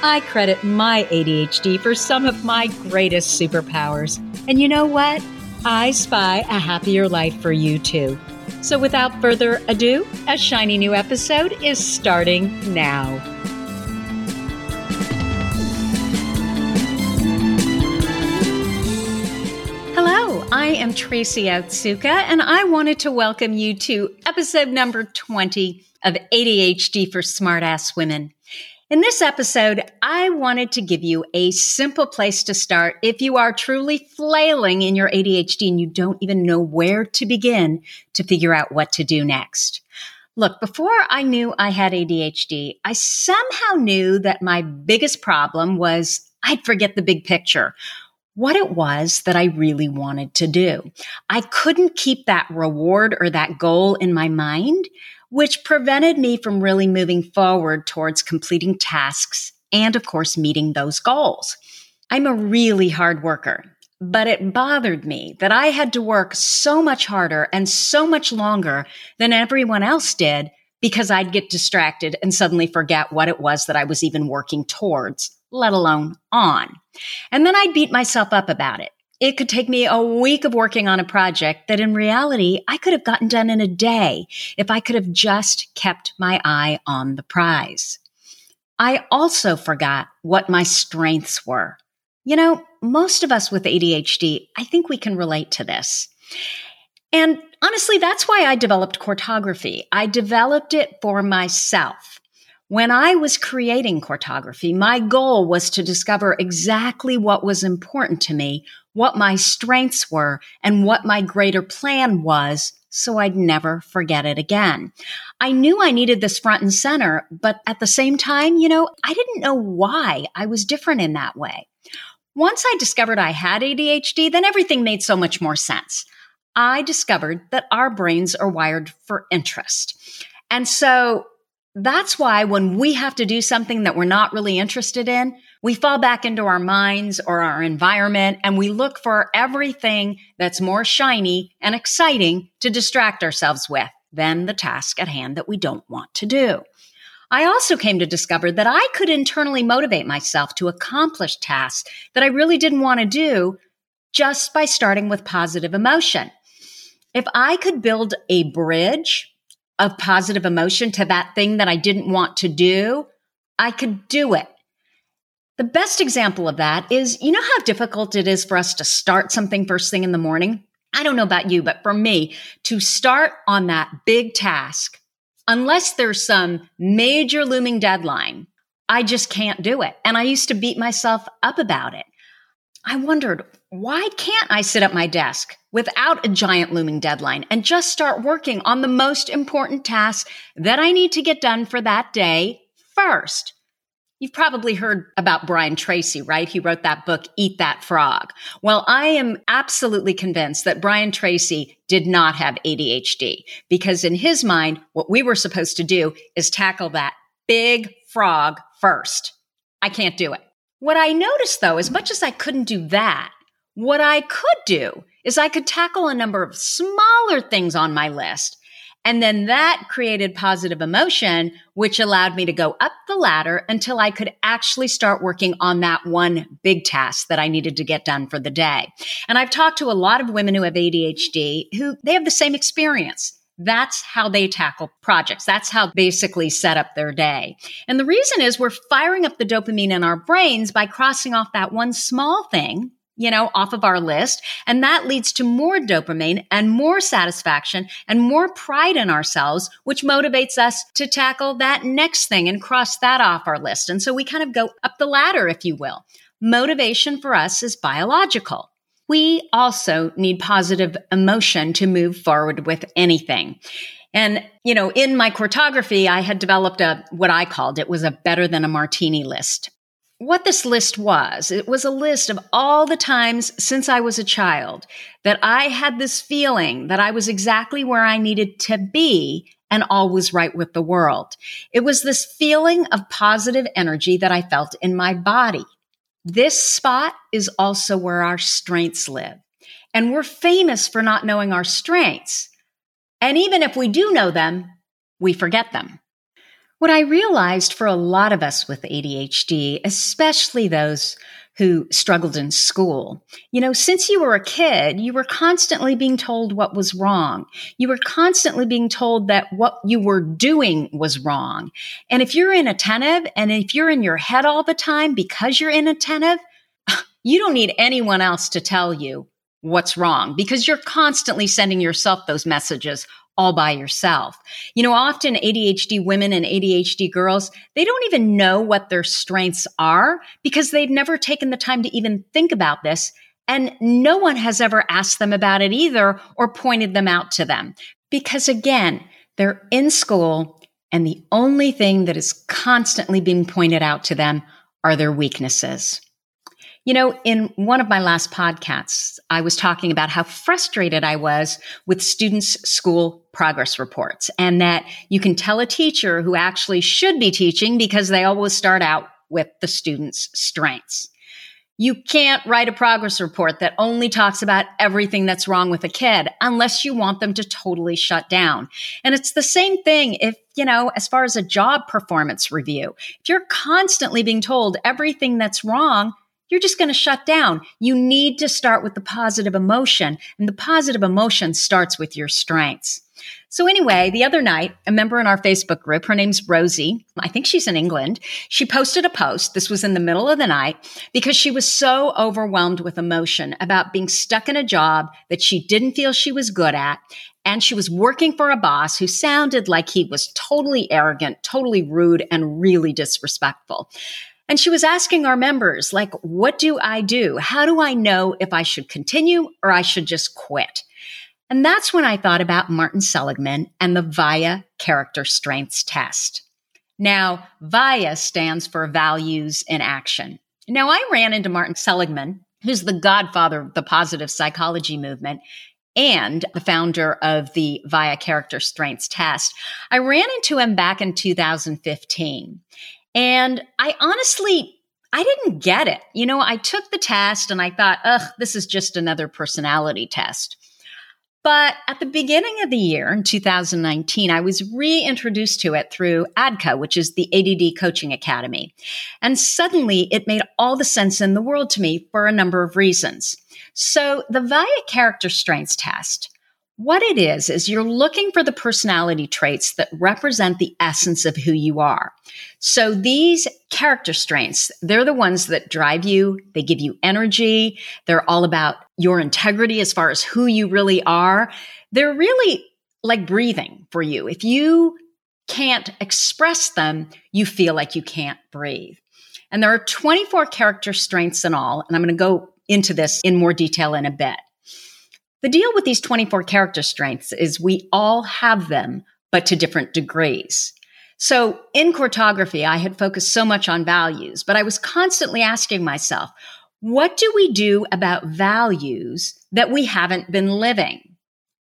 I credit my ADHD for some of my greatest superpowers. And you know what? I spy a happier life for you too. So without further ado, a shiny new episode is starting now. Hello, I am Tracy Otsuka, and I wanted to welcome you to episode number 20 of ADHD for Smartass Women. In this episode, I wanted to give you a simple place to start if you are truly flailing in your ADHD and you don't even know where to begin to figure out what to do next. Look, before I knew I had ADHD, I somehow knew that my biggest problem was I'd forget the big picture what it was that I really wanted to do. I couldn't keep that reward or that goal in my mind, which prevented me from really moving forward towards completing tasks and, of course, meeting those goals. I'm a really hard worker, but it bothered me that I had to work so much harder and so much longer than everyone else did because I'd get distracted and suddenly forget what it was that I was even working towards let alone on. And then I'd beat myself up about it. It could take me a week of working on a project that in reality I could have gotten done in a day if I could have just kept my eye on the prize. I also forgot what my strengths were. You know, most of us with ADHD, I think we can relate to this. And honestly, that's why I developed Courtography. I developed it for myself. When I was creating Courtography, my goal was to discover exactly what was important to me, what my strengths were, and what my greater plan was so I'd never forget it again. I knew I needed this front and center, but at the same time, you know, I didn't know why I was different in that way. Once I discovered I had ADHD, then everything made so much more sense. I discovered that our brains are wired for interest. And so that's why when we have to do something that we're not really interested in, we fall back into our minds or our environment and we look for everything that's more shiny and exciting to distract ourselves with than the task at hand that we don't want to do. I also came to discover that I could internally motivate myself to accomplish tasks that I really didn't want to do just by starting with positive emotion. If I could build a bridge of positive emotion to that thing that I didn't want to do, I could do it. The best example of that is you know how difficult it is for us to start something first thing in the morning? I don't know about you, but for me, to start on that big task, unless there's some major looming deadline, I just can't do it. And I used to beat myself up about it. I wondered, why can't I sit at my desk without a giant looming deadline and just start working on the most important tasks that I need to get done for that day first? You've probably heard about Brian Tracy, right? He wrote that book, Eat That Frog. Well, I am absolutely convinced that Brian Tracy did not have ADHD because in his mind, what we were supposed to do is tackle that big frog first. I can't do it. What I noticed though, as much as I couldn't do that, what I could do is I could tackle a number of smaller things on my list. And then that created positive emotion, which allowed me to go up the ladder until I could actually start working on that one big task that I needed to get done for the day. And I've talked to a lot of women who have ADHD who they have the same experience. That's how they tackle projects. That's how basically set up their day. And the reason is we're firing up the dopamine in our brains by crossing off that one small thing you know, off of our list. And that leads to more dopamine and more satisfaction and more pride in ourselves, which motivates us to tackle that next thing and cross that off our list. And so we kind of go up the ladder, if you will. Motivation for us is biological. We also need positive emotion to move forward with anything. And, you know, in my Courtography, I had developed a, what I called it was a better than a martini list what this list was. It was a list of all the times since I was a child that I had this feeling that I was exactly where I needed to be and all was right with the world. It was this feeling of positive energy that I felt in my body. This spot is also where our strengths live. And we're famous for not knowing our strengths. And even if we do know them, we forget them. What I realized for a lot of us with ADHD, especially those who struggled in school. You know, since you were a kid, you were constantly being told what was wrong. You were constantly being told that what you were doing was wrong. And if you're inattentive and if you're in your head all the time because you're inattentive, you don't need anyone else to tell you what's wrong because you're constantly sending yourself those messages all by yourself. You know, often ADHD women and ADHD girls, they don't even know what their strengths are because they've never taken the time to even think about this. And no one has ever asked them about it either or pointed them out to them. Because again, they're in school and the only thing that is constantly being pointed out to them are their weaknesses. You know, in one of my last podcasts, I was talking about how frustrated I was with students' school progress reports and that you can tell a teacher who actually should be teaching because they always start out with the student's strengths. You can't write a progress report that only talks about everything that's wrong with a kid unless you want them to totally shut down. And it's the same thing if, you know, as far as a job performance review, if you're constantly being told everything that's wrong, you're just going to shut down. You need to start with the positive emotion, and the positive emotion starts with your strengths. So, anyway, the other night, a member in our Facebook group, her name's Rosie, I think she's in England, she posted a post. This was in the middle of the night because she was so overwhelmed with emotion about being stuck in a job that she didn't feel she was good at. And she was working for a boss who sounded like he was totally arrogant, totally rude, and really disrespectful. And she was asking our members, like, what do I do? How do I know if I should continue or I should just quit? And that's when I thought about Martin Seligman and the VIA character strengths test. Now, VIA stands for values in action. Now, I ran into Martin Seligman, who's the godfather of the positive psychology movement and the founder of the VIA character strengths test. I ran into him back in 2015. And I honestly, I didn't get it. You know, I took the test and I thought, ugh, this is just another personality test. But at the beginning of the year in 2019, I was reintroduced to it through ADCA, which is the ADD Coaching Academy. And suddenly it made all the sense in the world to me for a number of reasons. So the VIA character strengths test what it is, is you're looking for the personality traits that represent the essence of who you are. So these character strengths, they're the ones that drive you. They give you energy. They're all about your integrity as far as who you really are. They're really like breathing for you. If you can't express them, you feel like you can't breathe. And there are 24 character strengths in all. And I'm going to go into this in more detail in a bit. The deal with these 24 character strengths is we all have them, but to different degrees. So in cartography, I had focused so much on values, but I was constantly asking myself, what do we do about values that we haven't been living?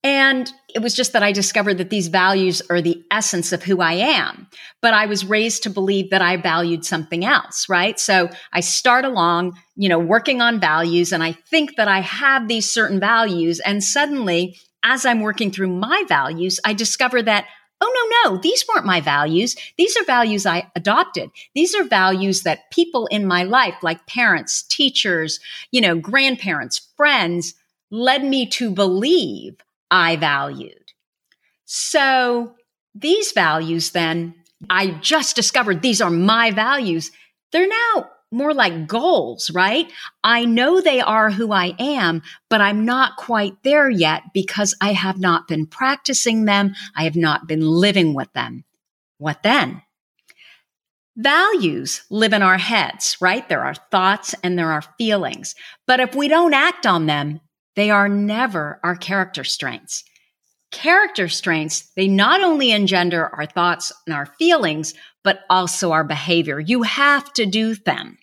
And it was just that I discovered that these values are the essence of who I am. But I was raised to believe that I valued something else, right? So I start along, you know, working on values and I think that I have these certain values. And suddenly, as I'm working through my values, I discover that oh, no, no, these weren't my values. These are values I adopted. These are values that people in my life, like parents, teachers, you know, grandparents, friends, led me to believe I valued. So these values, then, I just discovered these are my values. They're now more like goals, right? I know they are who I am, but I'm not quite there yet because I have not been practicing them. I have not been living with them. What then? Values live in our heads, right? There are thoughts and there are feelings. But if we don't act on them, they are never our character strengths. Character strengths, they not only engender our thoughts and our feelings, but also our behavior. You have to do them.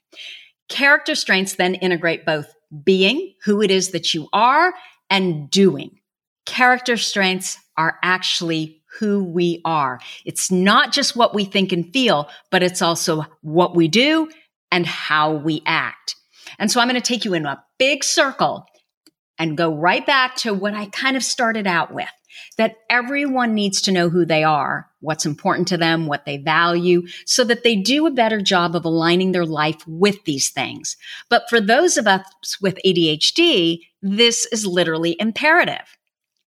Character strengths then integrate both being, who it is that you are, and doing. Character strengths are actually who we are. It's not just what we think and feel, but it's also what we do and how we act. And so I'm going to take you in a big circle and go right back to what I kind of started out with that everyone needs to know who they are, what's important to them, what they value, so that they do a better job of aligning their life with these things. But for those of us with ADHD, this is literally imperative.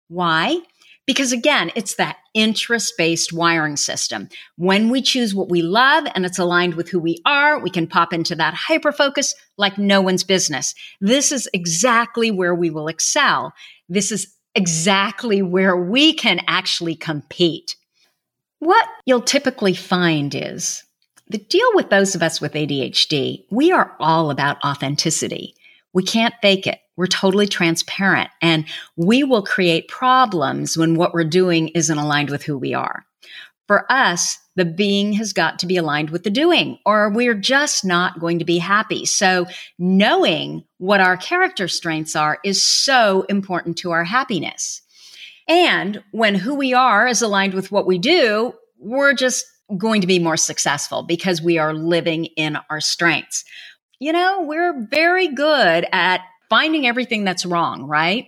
Why? Because again, it's that interest based wiring system. When we choose what we love and it's aligned with who we are, we can pop into that hyper focus like no one's business. This is exactly where we will excel. This is exactly where we can actually compete. What you'll typically find is the deal with those of us with ADHD, we are all about authenticity. We can't fake it. We're totally transparent and we will create problems when what we're doing isn't aligned with who we are. For us, the being has got to be aligned with the doing, or we're just not going to be happy. So, knowing what our character strengths are is so important to our happiness. And when who we are is aligned with what we do, we're just going to be more successful because we are living in our strengths. You know, we're very good at finding everything that's wrong, right?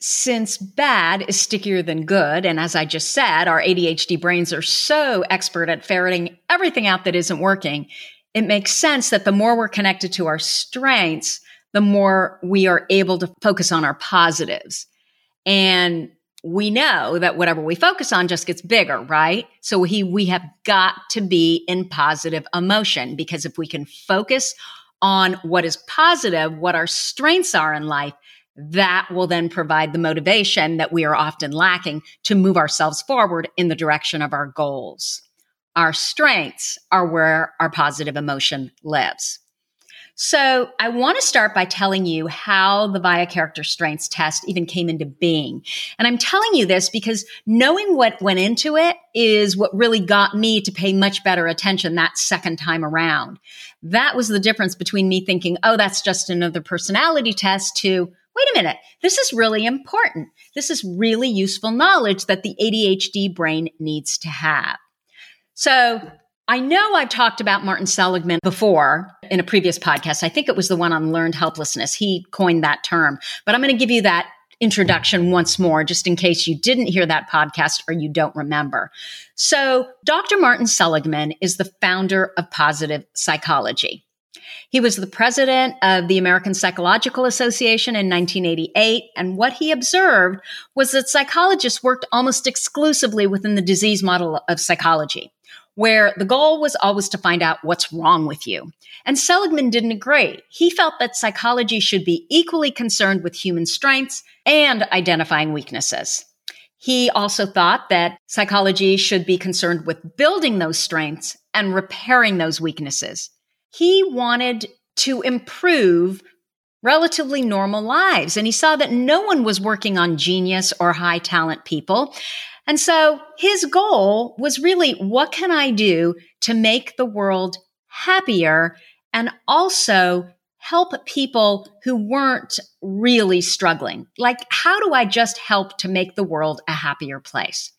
since bad is stickier than good, and as I just said, our ADHD brains are so expert at ferreting everything out that isn't working, it makes sense that the more we're connected to our strengths, the more we are able to focus on our positives. And we know that whatever we focus on just gets bigger, right? So he, we have got to be in positive emotion because if we can focus on what is positive, what our strengths are in life, that will then provide the motivation that we are often lacking to move ourselves forward in the direction of our goals. Our strengths are where our positive emotion lives. So, I want to start by telling you how the VIA character strengths test even came into being. And I'm telling you this because knowing what went into it is what really got me to pay much better attention that second time around. That was the difference between me thinking, oh, that's just another personality test to, wait a minute, this is really important. This is really useful knowledge that the ADHD brain needs to have. So I know I've talked about Martin Seligman before in a previous podcast. I think it was the one on learned helplessness. He coined that term, but I'm going to give you that introduction once more, just in case you didn't hear that podcast or you don't remember. So, Dr. Martin Seligman is the founder of positive psychology. He was the president of the American Psychological Association in 1988. And what he observed was that psychologists worked almost exclusively within the disease model of psychology, where the goal was always to find out what's wrong with you. And Seligman didn't agree. He felt that psychology should be equally concerned with human strengths and identifying weaknesses. He also thought that psychology should be concerned with building those strengths and repairing those weaknesses. He wanted to improve relatively normal lives. And he saw that no one was working on genius or high talent people. And so his goal was really what can I do to make the world happier and also help people who weren't really struggling? Like, how do I just help to make the world a happier place?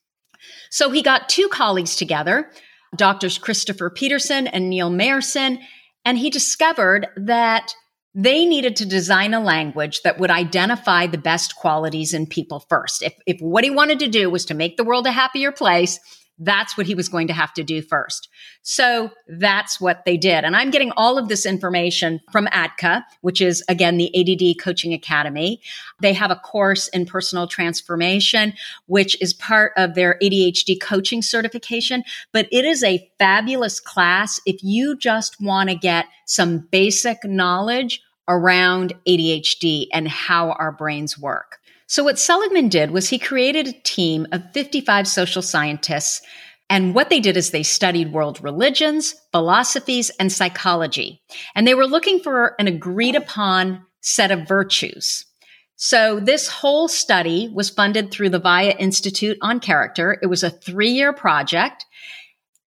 So he got two colleagues together, doctors Christopher Peterson and Neal Mayerson, and he discovered that they needed to design a language that would identify the best qualities in people first. If, if what he wanted to do was to make the world a happier place, That's what he was going to have to do first. So that's what they did. And I'm getting all of this information from ADCA, which is again the ADD Coaching Academy. They have a course in personal transformation, which is part of their ADHD coaching certification. But it is a fabulous class if you just want to get some basic knowledge around ADHD and how our brains work. So, what Seligman did was he created a team of 55 social scientists. And what they did is they studied world religions, philosophies, and psychology. And they were looking for an agreed upon set of virtues. So, this whole study was funded through the VIA Institute on Character. It was a three year project.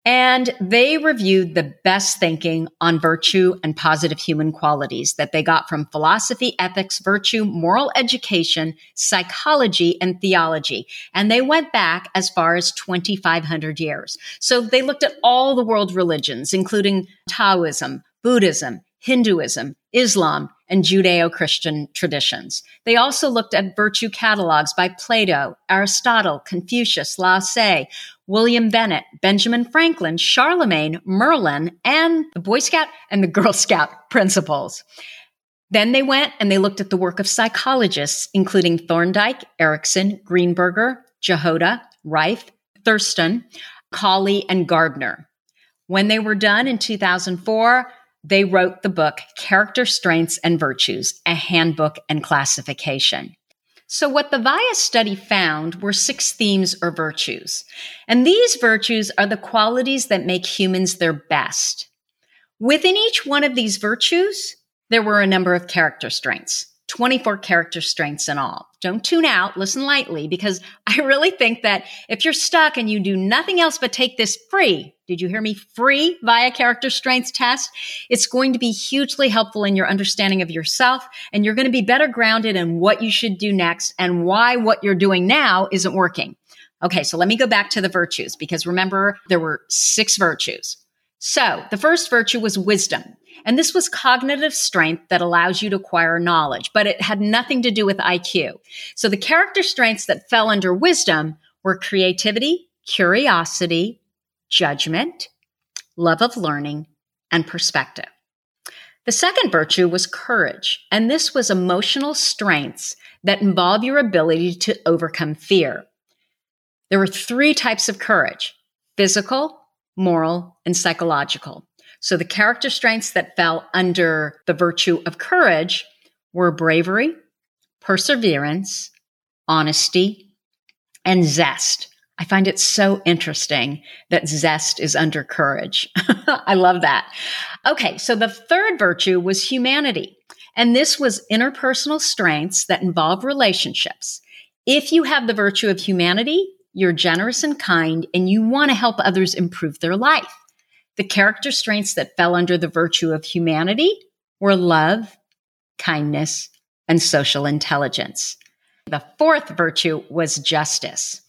And they reviewed the best thinking on virtue and positive human qualities that they got from philosophy, ethics, virtue, moral education, psychology, and theology. And they went back as far as 2,500 years. So they looked at all the world religions, including Taoism, Buddhism, Hinduism, Islam, and Judeo Christian traditions. They also looked at virtue catalogs by Plato, Aristotle, Confucius, Lao Tse, William Bennett, Benjamin Franklin, Charlemagne, Merlin, and the Boy Scout and the Girl Scout principles. Then they went and they looked at the work of psychologists, including Thorndike, Erikson, Greenberger, Jahoda, Ryff, Thurstone, Cawley, and Gardner. When they were done in 2004, they wrote the book Character Strengths and Virtues, a handbook and classification. So, what the VIA study found were six themes or virtues. And these virtues are the qualities that make humans their best. Within each one of these virtues, there were a number of character strengths. 24 character strengths in all. Don't tune out, listen lightly, because I really think that if you're stuck and you do nothing else but take this free, did you hear me? Free VIA character strengths test, it's going to be hugely helpful in your understanding of yourself, and you're going to be better grounded in what you should do next and why what you're doing now isn't working. Okay, so let me go back to the virtues because remember, there were six virtues. So the first virtue was wisdom. And this was cognitive strength that allows you to acquire knowledge, but it had nothing to do with IQ. So the character strengths that fell under wisdom were creativity, curiosity, judgment, love of learning, and perspective. The second virtue was courage, and this was emotional strengths that involve your ability to overcome fear. There were three types of courage physical, moral, and psychological. So the character strengths that fell under the virtue of courage were bravery, perseverance, honesty, and zest. I find it so interesting that zest is under courage. I love that. Okay, so the third virtue was humanity. And this was interpersonal strengths that involve relationships. If you have the virtue of humanity, you're generous and kind, and you want to help others improve their life. The character strengths that fell under the virtue of humanity were love, kindness, and social intelligence. The fourth virtue was justice.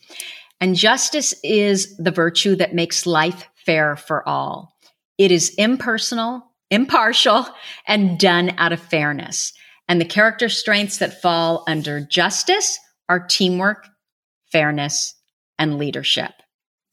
And justice is the virtue that makes life fair for all. It is impersonal, impartial, and done out of fairness. And the character strengths that fall under justice are teamwork, fairness, and leadership.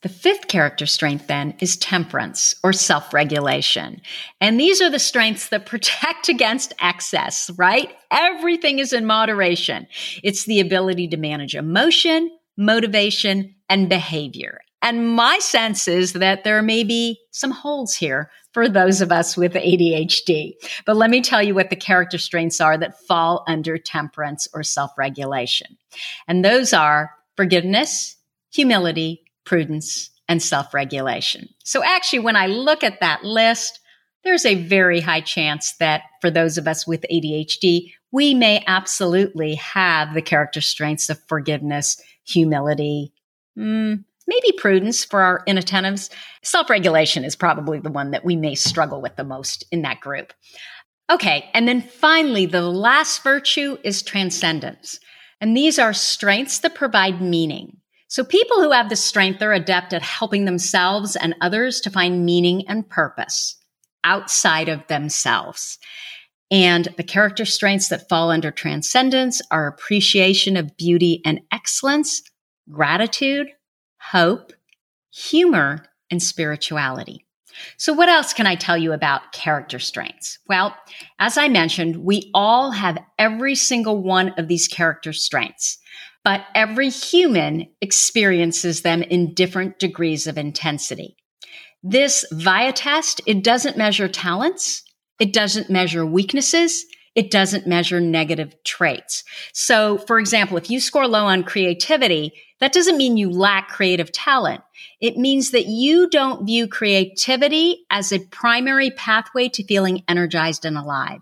The fifth character strength then is temperance or self regulation. And these are the strengths that protect against excess, right? Everything is in moderation. It's the ability to manage emotion, motivation, and behavior. And my sense is that there may be some holes here for those of us with ADHD. But let me tell you what the character strengths are that fall under temperance or self regulation. And those are forgiveness, humility, prudence, and self regulation. So, actually, when I look at that list, there's a very high chance that for those of us with ADHD, we may absolutely have the character strengths of forgiveness, humility, mm, maybe prudence for our inattentives. Self regulation is probably the one that we may struggle with the most in that group. Okay, and then finally, the last virtue is transcendence. And these are strengths that provide meaning. So people who have this strength are adept at helping themselves and others to find meaning and purpose outside of themselves. And the character strengths that fall under transcendence are appreciation of beauty and excellence, gratitude, hope, humor, and spirituality. So, what else can I tell you about character strengths? Well, as I mentioned, we all have every single one of these character strengths, but every human experiences them in different degrees of intensity. This VIA test, it doesn't measure talents, it doesn't measure weaknesses, it doesn't measure negative traits. So, for example, if you score low on creativity, that doesn't mean you lack creative talent. It means that you don't view creativity as a primary pathway to feeling energized and alive.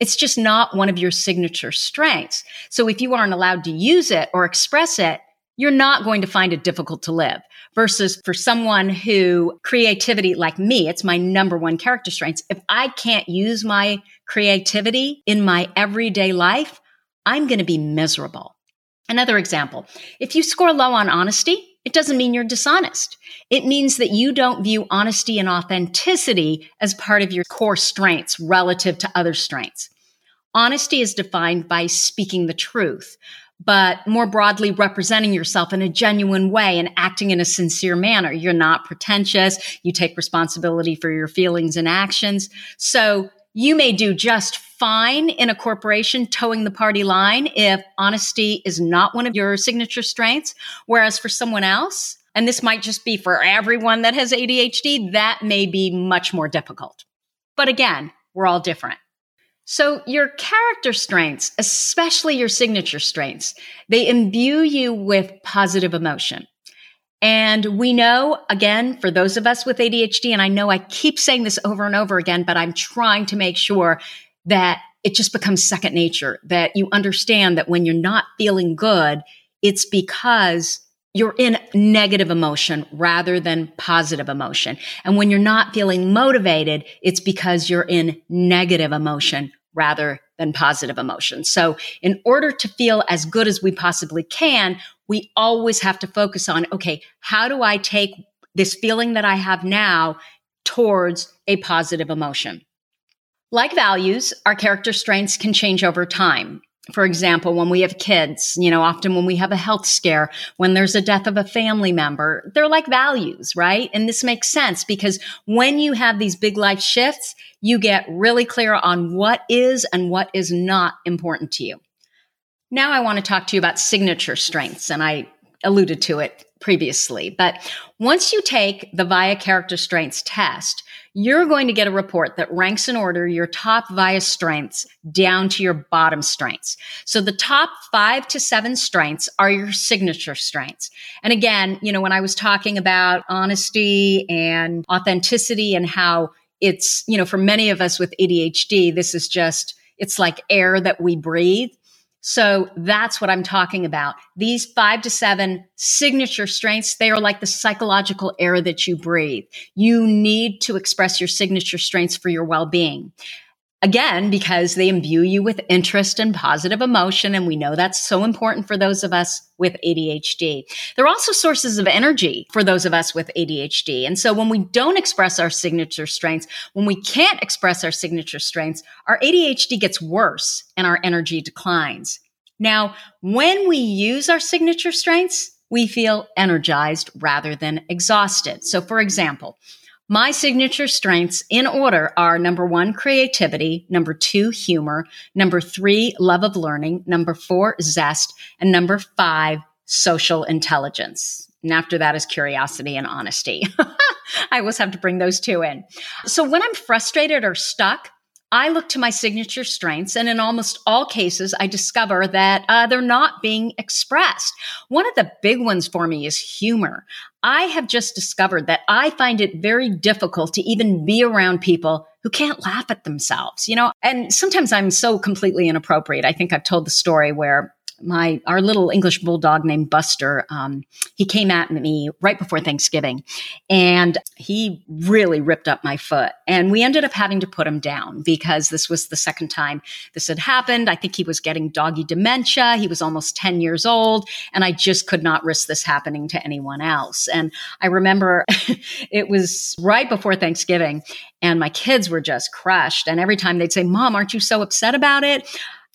It's just not one of your signature strengths. So if you aren't allowed to use it or express it, you're not going to find it difficult to live. Versus for someone who creativity, like me, it's my number one character strength. If I can't use my creativity in my everyday life, I'm going to be miserable. Another example if you score low on honesty, it doesn't mean you're dishonest. It means that you don't view honesty and authenticity as part of your core strengths relative to other strengths. Honesty is defined by speaking the truth, but more broadly representing yourself in a genuine way and acting in a sincere manner. You're not pretentious. You take responsibility for your feelings and actions. So you may do just fine in a corporation towing the party line if honesty is not one of your signature strengths. Whereas for someone else, and this might just be for everyone that has ADHD, that may be much more difficult. But again, we're all different. So your character strengths, especially your signature strengths, they imbue you with positive emotion. And we know, again, for those of us with ADHD, and I know I keep saying this over and over again, but I'm trying to make sure that it just becomes second nature, that you understand that when you're not feeling good, it's because you're in negative emotion rather than positive emotion. And when you're not feeling motivated, it's because you're in negative emotion rather than positive emotion. So in order to feel as good as we possibly can, we always have to focus on, okay, how do I take this feeling that I have now towards a positive emotion? Like values, our character strengths can change over time. For example, when we have kids, you know, often when we have a health scare, when there's a death of a family member, they're like values, right? And this makes sense because when you have these big life shifts, you get really clear on what is and what is not important to you. Now I want to talk to you about signature strengths, and I alluded to it previously. But once you take the VIA character strengths test, you're going to get a report that ranks in order your top VIA strengths down to your bottom strengths. So the top five to seven strengths are your signature strengths. And again, you know, when I was talking about honesty and authenticity and how it's, you know, for many of us with ADHD, this is just, it's like air that we breathe. So that's what I'm talking about. These five to seven signature strengths, they are like the psychological air that you breathe. You need to express your signature strengths for your well being. Again, because they imbue you with interest and positive emotion. And we know that's so important for those of us with ADHD. They're also sources of energy for those of us with ADHD. And so when we don't express our signature strengths, when we can't express our signature strengths, our ADHD gets worse and our energy declines. Now, when we use our signature strengths, we feel energized rather than exhausted. So for example, my signature strengths in order are number one, creativity, number two, humor, number three, love of learning, number four, zest, and number five, social intelligence. And after that is curiosity and honesty. I always have to bring those two in. So when I'm frustrated or stuck, I look to my signature strengths, and in almost all cases, I discover that uh, they're not being expressed. One of the big ones for me is humor. I have just discovered that I find it very difficult to even be around people who can't laugh at themselves, you know? And sometimes I'm so completely inappropriate. I think I've told the story where my our little English bulldog named Buster, um, he came at me right before Thanksgiving, and he really ripped up my foot. And we ended up having to put him down because this was the second time this had happened. I think he was getting doggy dementia. He was almost ten years old, and I just could not risk this happening to anyone else. And I remember it was right before Thanksgiving, and my kids were just crushed. And every time they'd say, "Mom, aren't you so upset about it?"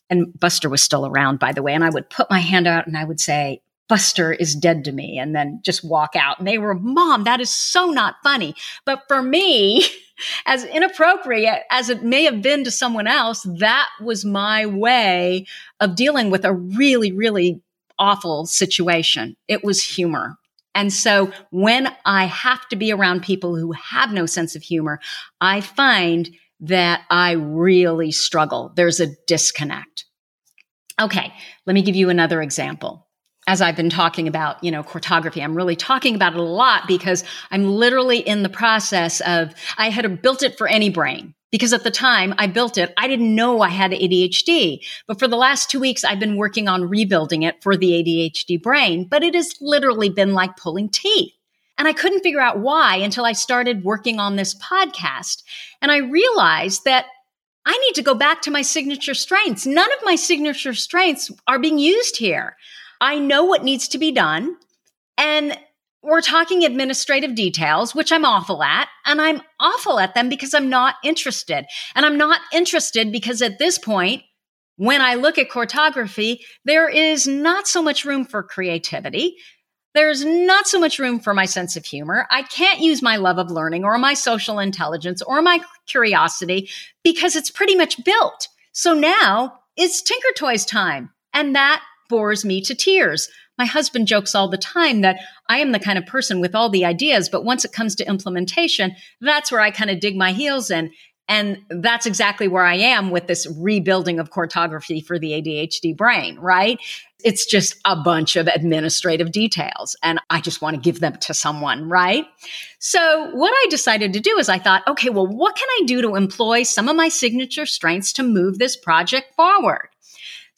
And Buster was still around, by the way. And I would put my hand out and I would say, Buster is dead to me and then just walk out. And they were, Mom, that is so not funny. But for me, as inappropriate as it may have been to someone else, that was my way of dealing with a really, really awful situation. It was humor. And so when I have to be around people who have no sense of humor, I find that I really struggle. There's a disconnect. Okay, let me give you another example. As I've been talking about, you know, cartography, I'm really talking about it a lot because I'm literally in the process of, I had built it for any brain because at the time I built it, I didn't know I had ADHD. But for the last two weeks, I've been working on rebuilding it for the ADHD brain, but it has literally been like pulling teeth. And I couldn't figure out why until I started working on this podcast. And I realized that I need to go back to my signature strengths. None of my signature strengths are being used here. I know what needs to be done. And we're talking administrative details, which I'm awful at. And I'm awful at them because I'm not interested. And I'm not interested because at this point, when I look at cartography, there is not so much room for creativity. There's not so much room for my sense of humor. I can't use my love of learning or my social intelligence or my curiosity because it's pretty much built. So now it's Tinker Toys time. And that bores me to tears. My husband jokes all the time that I am the kind of person with all the ideas, but once it comes to implementation, that's where I kind of dig my heels in. And that's exactly where I am with this rebuilding of cartography for the ADHD brain, right? It's just a bunch of administrative details and I just want to give them to someone, right? So what I decided to do is I thought, okay, well, what can I do to employ some of my signature strengths to move this project forward?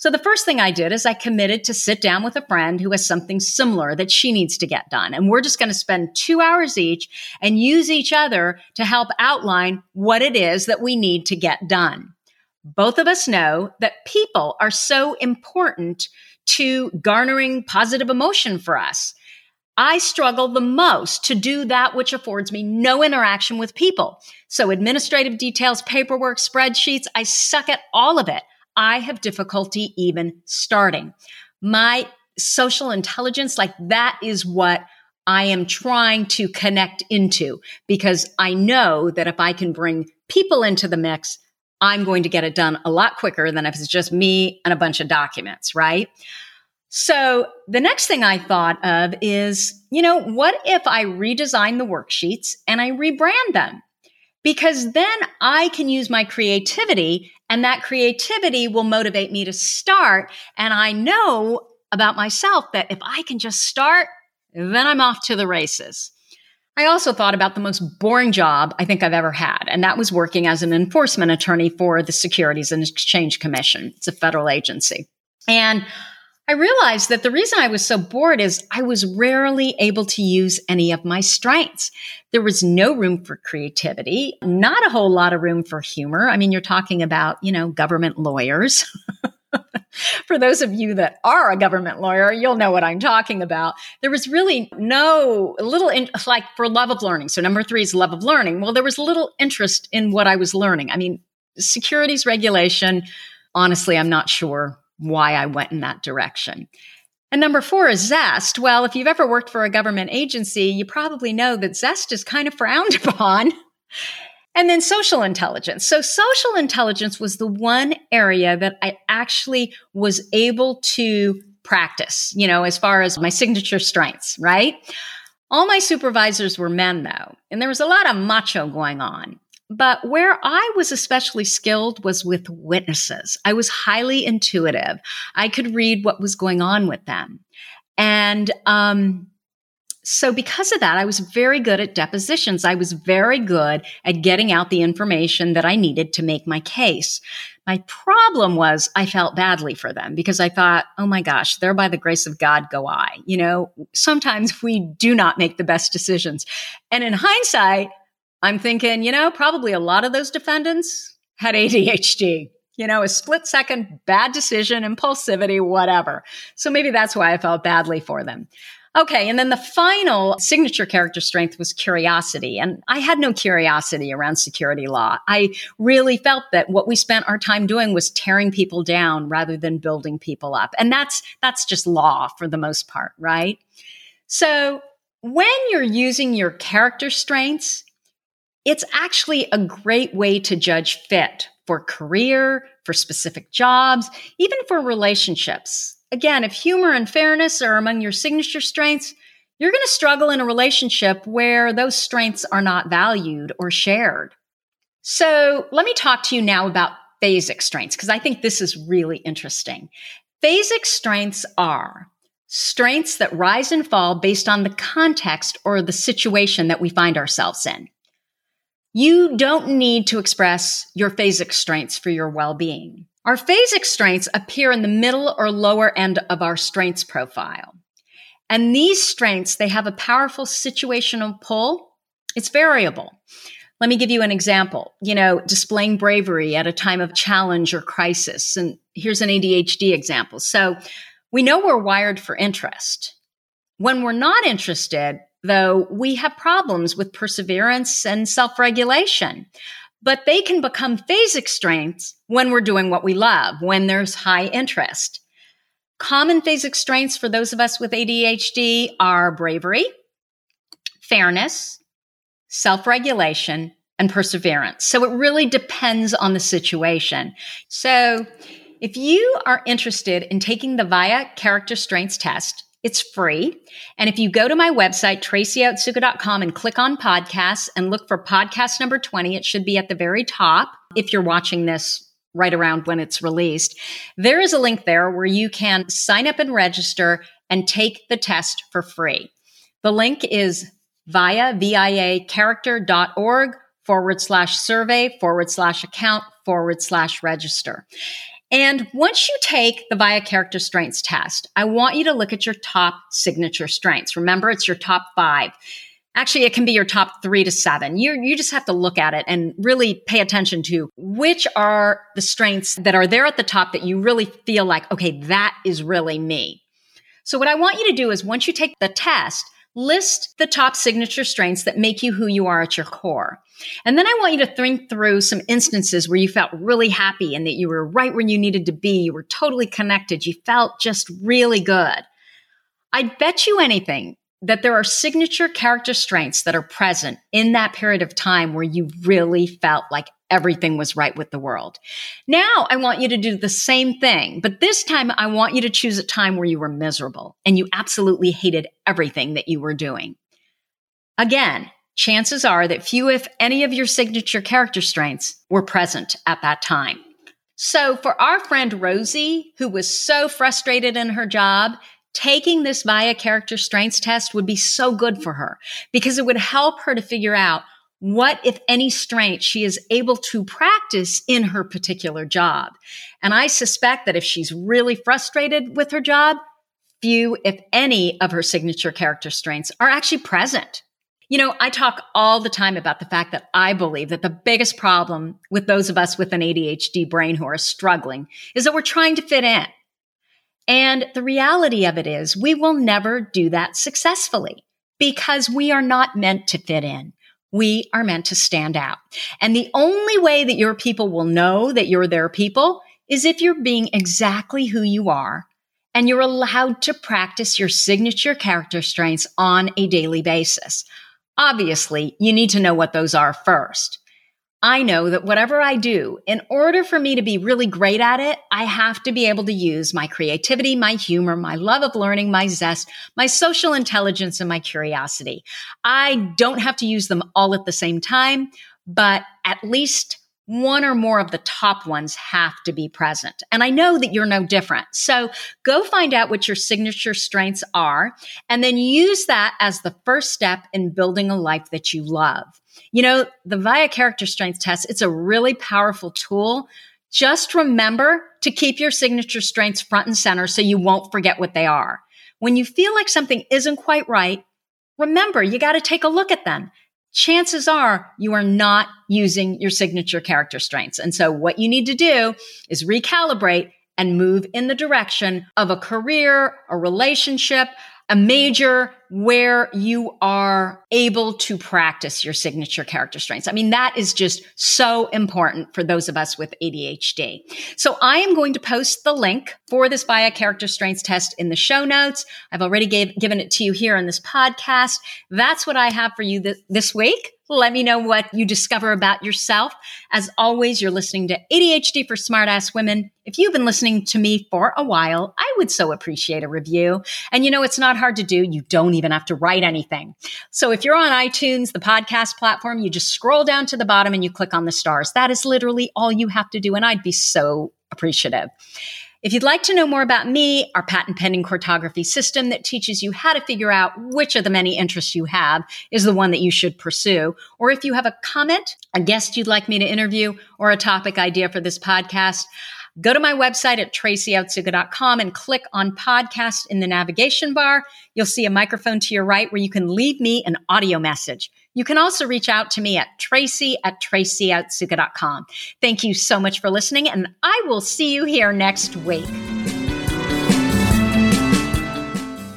So the first thing I did is I committed to sit down with a friend who has something similar that she needs to get done. And we're just going to spend two hours each and use each other to help outline what it is that we need to get done. Both of us know that people are so important to garnering positive emotion for us. I struggle the most to do that which affords me no interaction with people. So administrative details, paperwork, spreadsheets, I suck at all of it. I have difficulty even starting. My social intelligence, like that is what I am trying to connect into because I know that if I can bring people into the mix, I'm going to get it done a lot quicker than if it's just me and a bunch of documents, right? So the next thing I thought of is, you know, what if I redesign the worksheets and I rebrand them? Because then I can use my creativity and that creativity will motivate me to start. And I know about myself that if I can just start, then I'm off to the races. I also thought about the most boring job I think I've ever had, and that was working as an enforcement attorney for the Securities and Exchange Commission. It's a federal agency. And I realized that the reason I was so bored is I was rarely able to use any of my strengths. There was no room for creativity, not a whole lot of room for humor. I mean, you're talking about, you know, government lawyers. for those of you that are a government lawyer, you'll know what I'm talking about. There was really no little, in, like for love of learning. So, number three is love of learning. Well, there was little interest in what I was learning. I mean, securities regulation, honestly, I'm not sure why I went in that direction. And number four is zest. Well, if you've ever worked for a government agency, you probably know that zest is kind of frowned upon. And then social intelligence. So social intelligence was the one area that I actually was able to practice, you know, as far as my signature strengths, right? All my supervisors were men though, and there was a lot of macho going on. But where I was especially skilled was with witnesses. I was highly intuitive. I could read what was going on with them. And um, so, because of that, I was very good at depositions. I was very good at getting out the information that I needed to make my case. My problem was I felt badly for them because I thought, oh my gosh, there by the grace of God go I. You know, sometimes we do not make the best decisions. And in hindsight, I'm thinking, you know, probably a lot of those defendants had ADHD, you know, a split second bad decision, impulsivity, whatever. So maybe that's why I felt badly for them. Okay, and then the final signature character strength was curiosity. And I had no curiosity around security law. I really felt that what we spent our time doing was tearing people down rather than building people up. And that's that's just law for the most part, right? So, when you're using your character strengths, it's actually a great way to judge fit for career, for specific jobs, even for relationships. Again, if humor and fairness are among your signature strengths, you're going to struggle in a relationship where those strengths are not valued or shared. So let me talk to you now about phasic strengths because I think this is really interesting. Phasic strengths are strengths that rise and fall based on the context or the situation that we find ourselves in. You don't need to express your phasic strengths for your well being. Our phasic strengths appear in the middle or lower end of our strengths profile. And these strengths, they have a powerful situational pull. It's variable. Let me give you an example. You know, displaying bravery at a time of challenge or crisis. And here's an ADHD example. So we know we're wired for interest. When we're not interested, though, we have problems with perseverance and self regulation but they can become phasic strengths when we're doing what we love, when there's high interest. Common phasic strengths for those of us with ADHD are bravery, fairness, self regulation, and perseverance. So it really depends on the situation. So if you are interested in taking the VIA character strengths test, it's free. And if you go to my website, tracyotsuka.com and click on podcasts and look for podcast number 20, it should be at the very top if you're watching this right around when it's released. There is a link there where you can sign up and register and take the test for free. The link is via VIA character.org forward slash survey forward slash account forward slash register. And once you take the VIA character strengths test, I want you to look at your top signature strengths. Remember, it's your top five. Actually, it can be your top three to seven. You, you just have to look at it and really pay attention to which are the strengths that are there at the top that you really feel like, okay, that is really me. So, what I want you to do is once you take the test, list the top signature strengths that make you who you are at your core. And then I want you to think through some instances where you felt really happy and that you were right where you needed to be. You were totally connected. You felt just really good. I'd bet you anything that there are signature character strengths that are present in that period of time where you really felt like everything was right with the world. Now I want you to do the same thing, but this time I want you to choose a time where you were miserable and you absolutely hated everything that you were doing. Again, chances are that few, if any, of your signature character strengths were present at that time. So, for our friend Rosie, who was so frustrated in her job, taking this VIA character strengths test would be so good for her because it would help her to figure out what, if any, strength she is able to practice in her particular job. And I suspect that if she's really frustrated with her job, few, if any, of her signature character strengths are actually present. You know, I talk all the time about the fact that I believe that the biggest problem with those of us with an ADHD brain who are struggling is that we're trying to fit in. And the reality of it is we will never do that successfully because we are not meant to fit in. We are meant to stand out. And the only way that your people will know that you're their people is if you're being exactly who you are and you're allowed to practice your signature character strengths on a daily basis. Obviously, you need to know what those are first. I know that whatever I do, in order for me to be really great at it, I have to be able to use my creativity, my humor, my love of learning, my zest, my social intelligence, and my curiosity. I don't have to use them all at the same time, but at least one or more of the top ones have to be present. And I know that you're no different. So go find out what your signature strengths are and then use that as the first step in building a life that you love. You know, the VIA character strength test, it's a really powerful tool. Just remember to keep your signature strengths front and center so you won't forget what they are. When you feel like something isn't quite right, remember you got to take a look at them chances are you are not using your signature character strengths. And so what you need to do is recalibrate and move in the direction of a career, a relationship, a major where you are able to practice your signature character strengths. I mean, that is just so important for those of us with ADHD. So I am going to post the link for this VIA character strengths test in the show notes. I've already gave, given it to you here in this podcast. That's what I have for you th- this week. Let me know what you discover about yourself. As always, you're listening to ADHD for Smartass Women. If you've been listening to me for a while, I would so appreciate a review. And you know, it's not hard to do. You don't even have to write anything. So if you're on iTunes, the podcast platform, you just scroll down to the bottom and you click on the stars. That is literally all you have to do. And I'd be so appreciative. If you'd like to know more about me, our patent pending cartography system that teaches you how to figure out which of the many interests you have is the one that you should pursue, or if you have a comment, a guest you'd like me to interview, or a topic idea for this podcast, Go to my website at tracyotsuka.com and click on podcast in the navigation bar. You'll see a microphone to your right where you can leave me an audio message. You can also reach out to me at tracy at tracyotsuka.com. Thank you so much for listening, and I will see you here next week.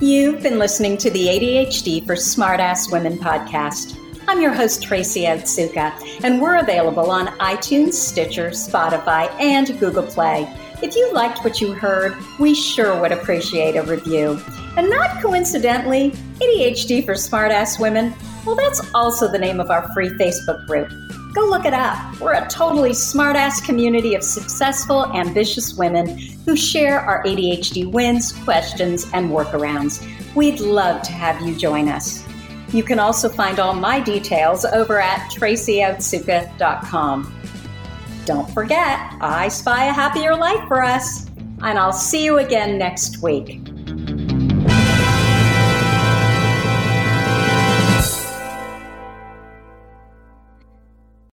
You've been listening to the ADHD for Smartass Women podcast. I'm your host, Tracy Otsuka, and we're available on iTunes, Stitcher, Spotify, and Google Play. If you liked what you heard, we sure would appreciate a review. And not coincidentally, ADHD for Smartass Women, well, that's also the name of our free Facebook group. Go look it up. We're a totally smartass community of successful, ambitious women who share our ADHD wins, questions, and workarounds. We'd love to have you join us. You can also find all my details over at tracyotsuka.com. Don't forget, I spy a happier life for us, and I'll see you again next week.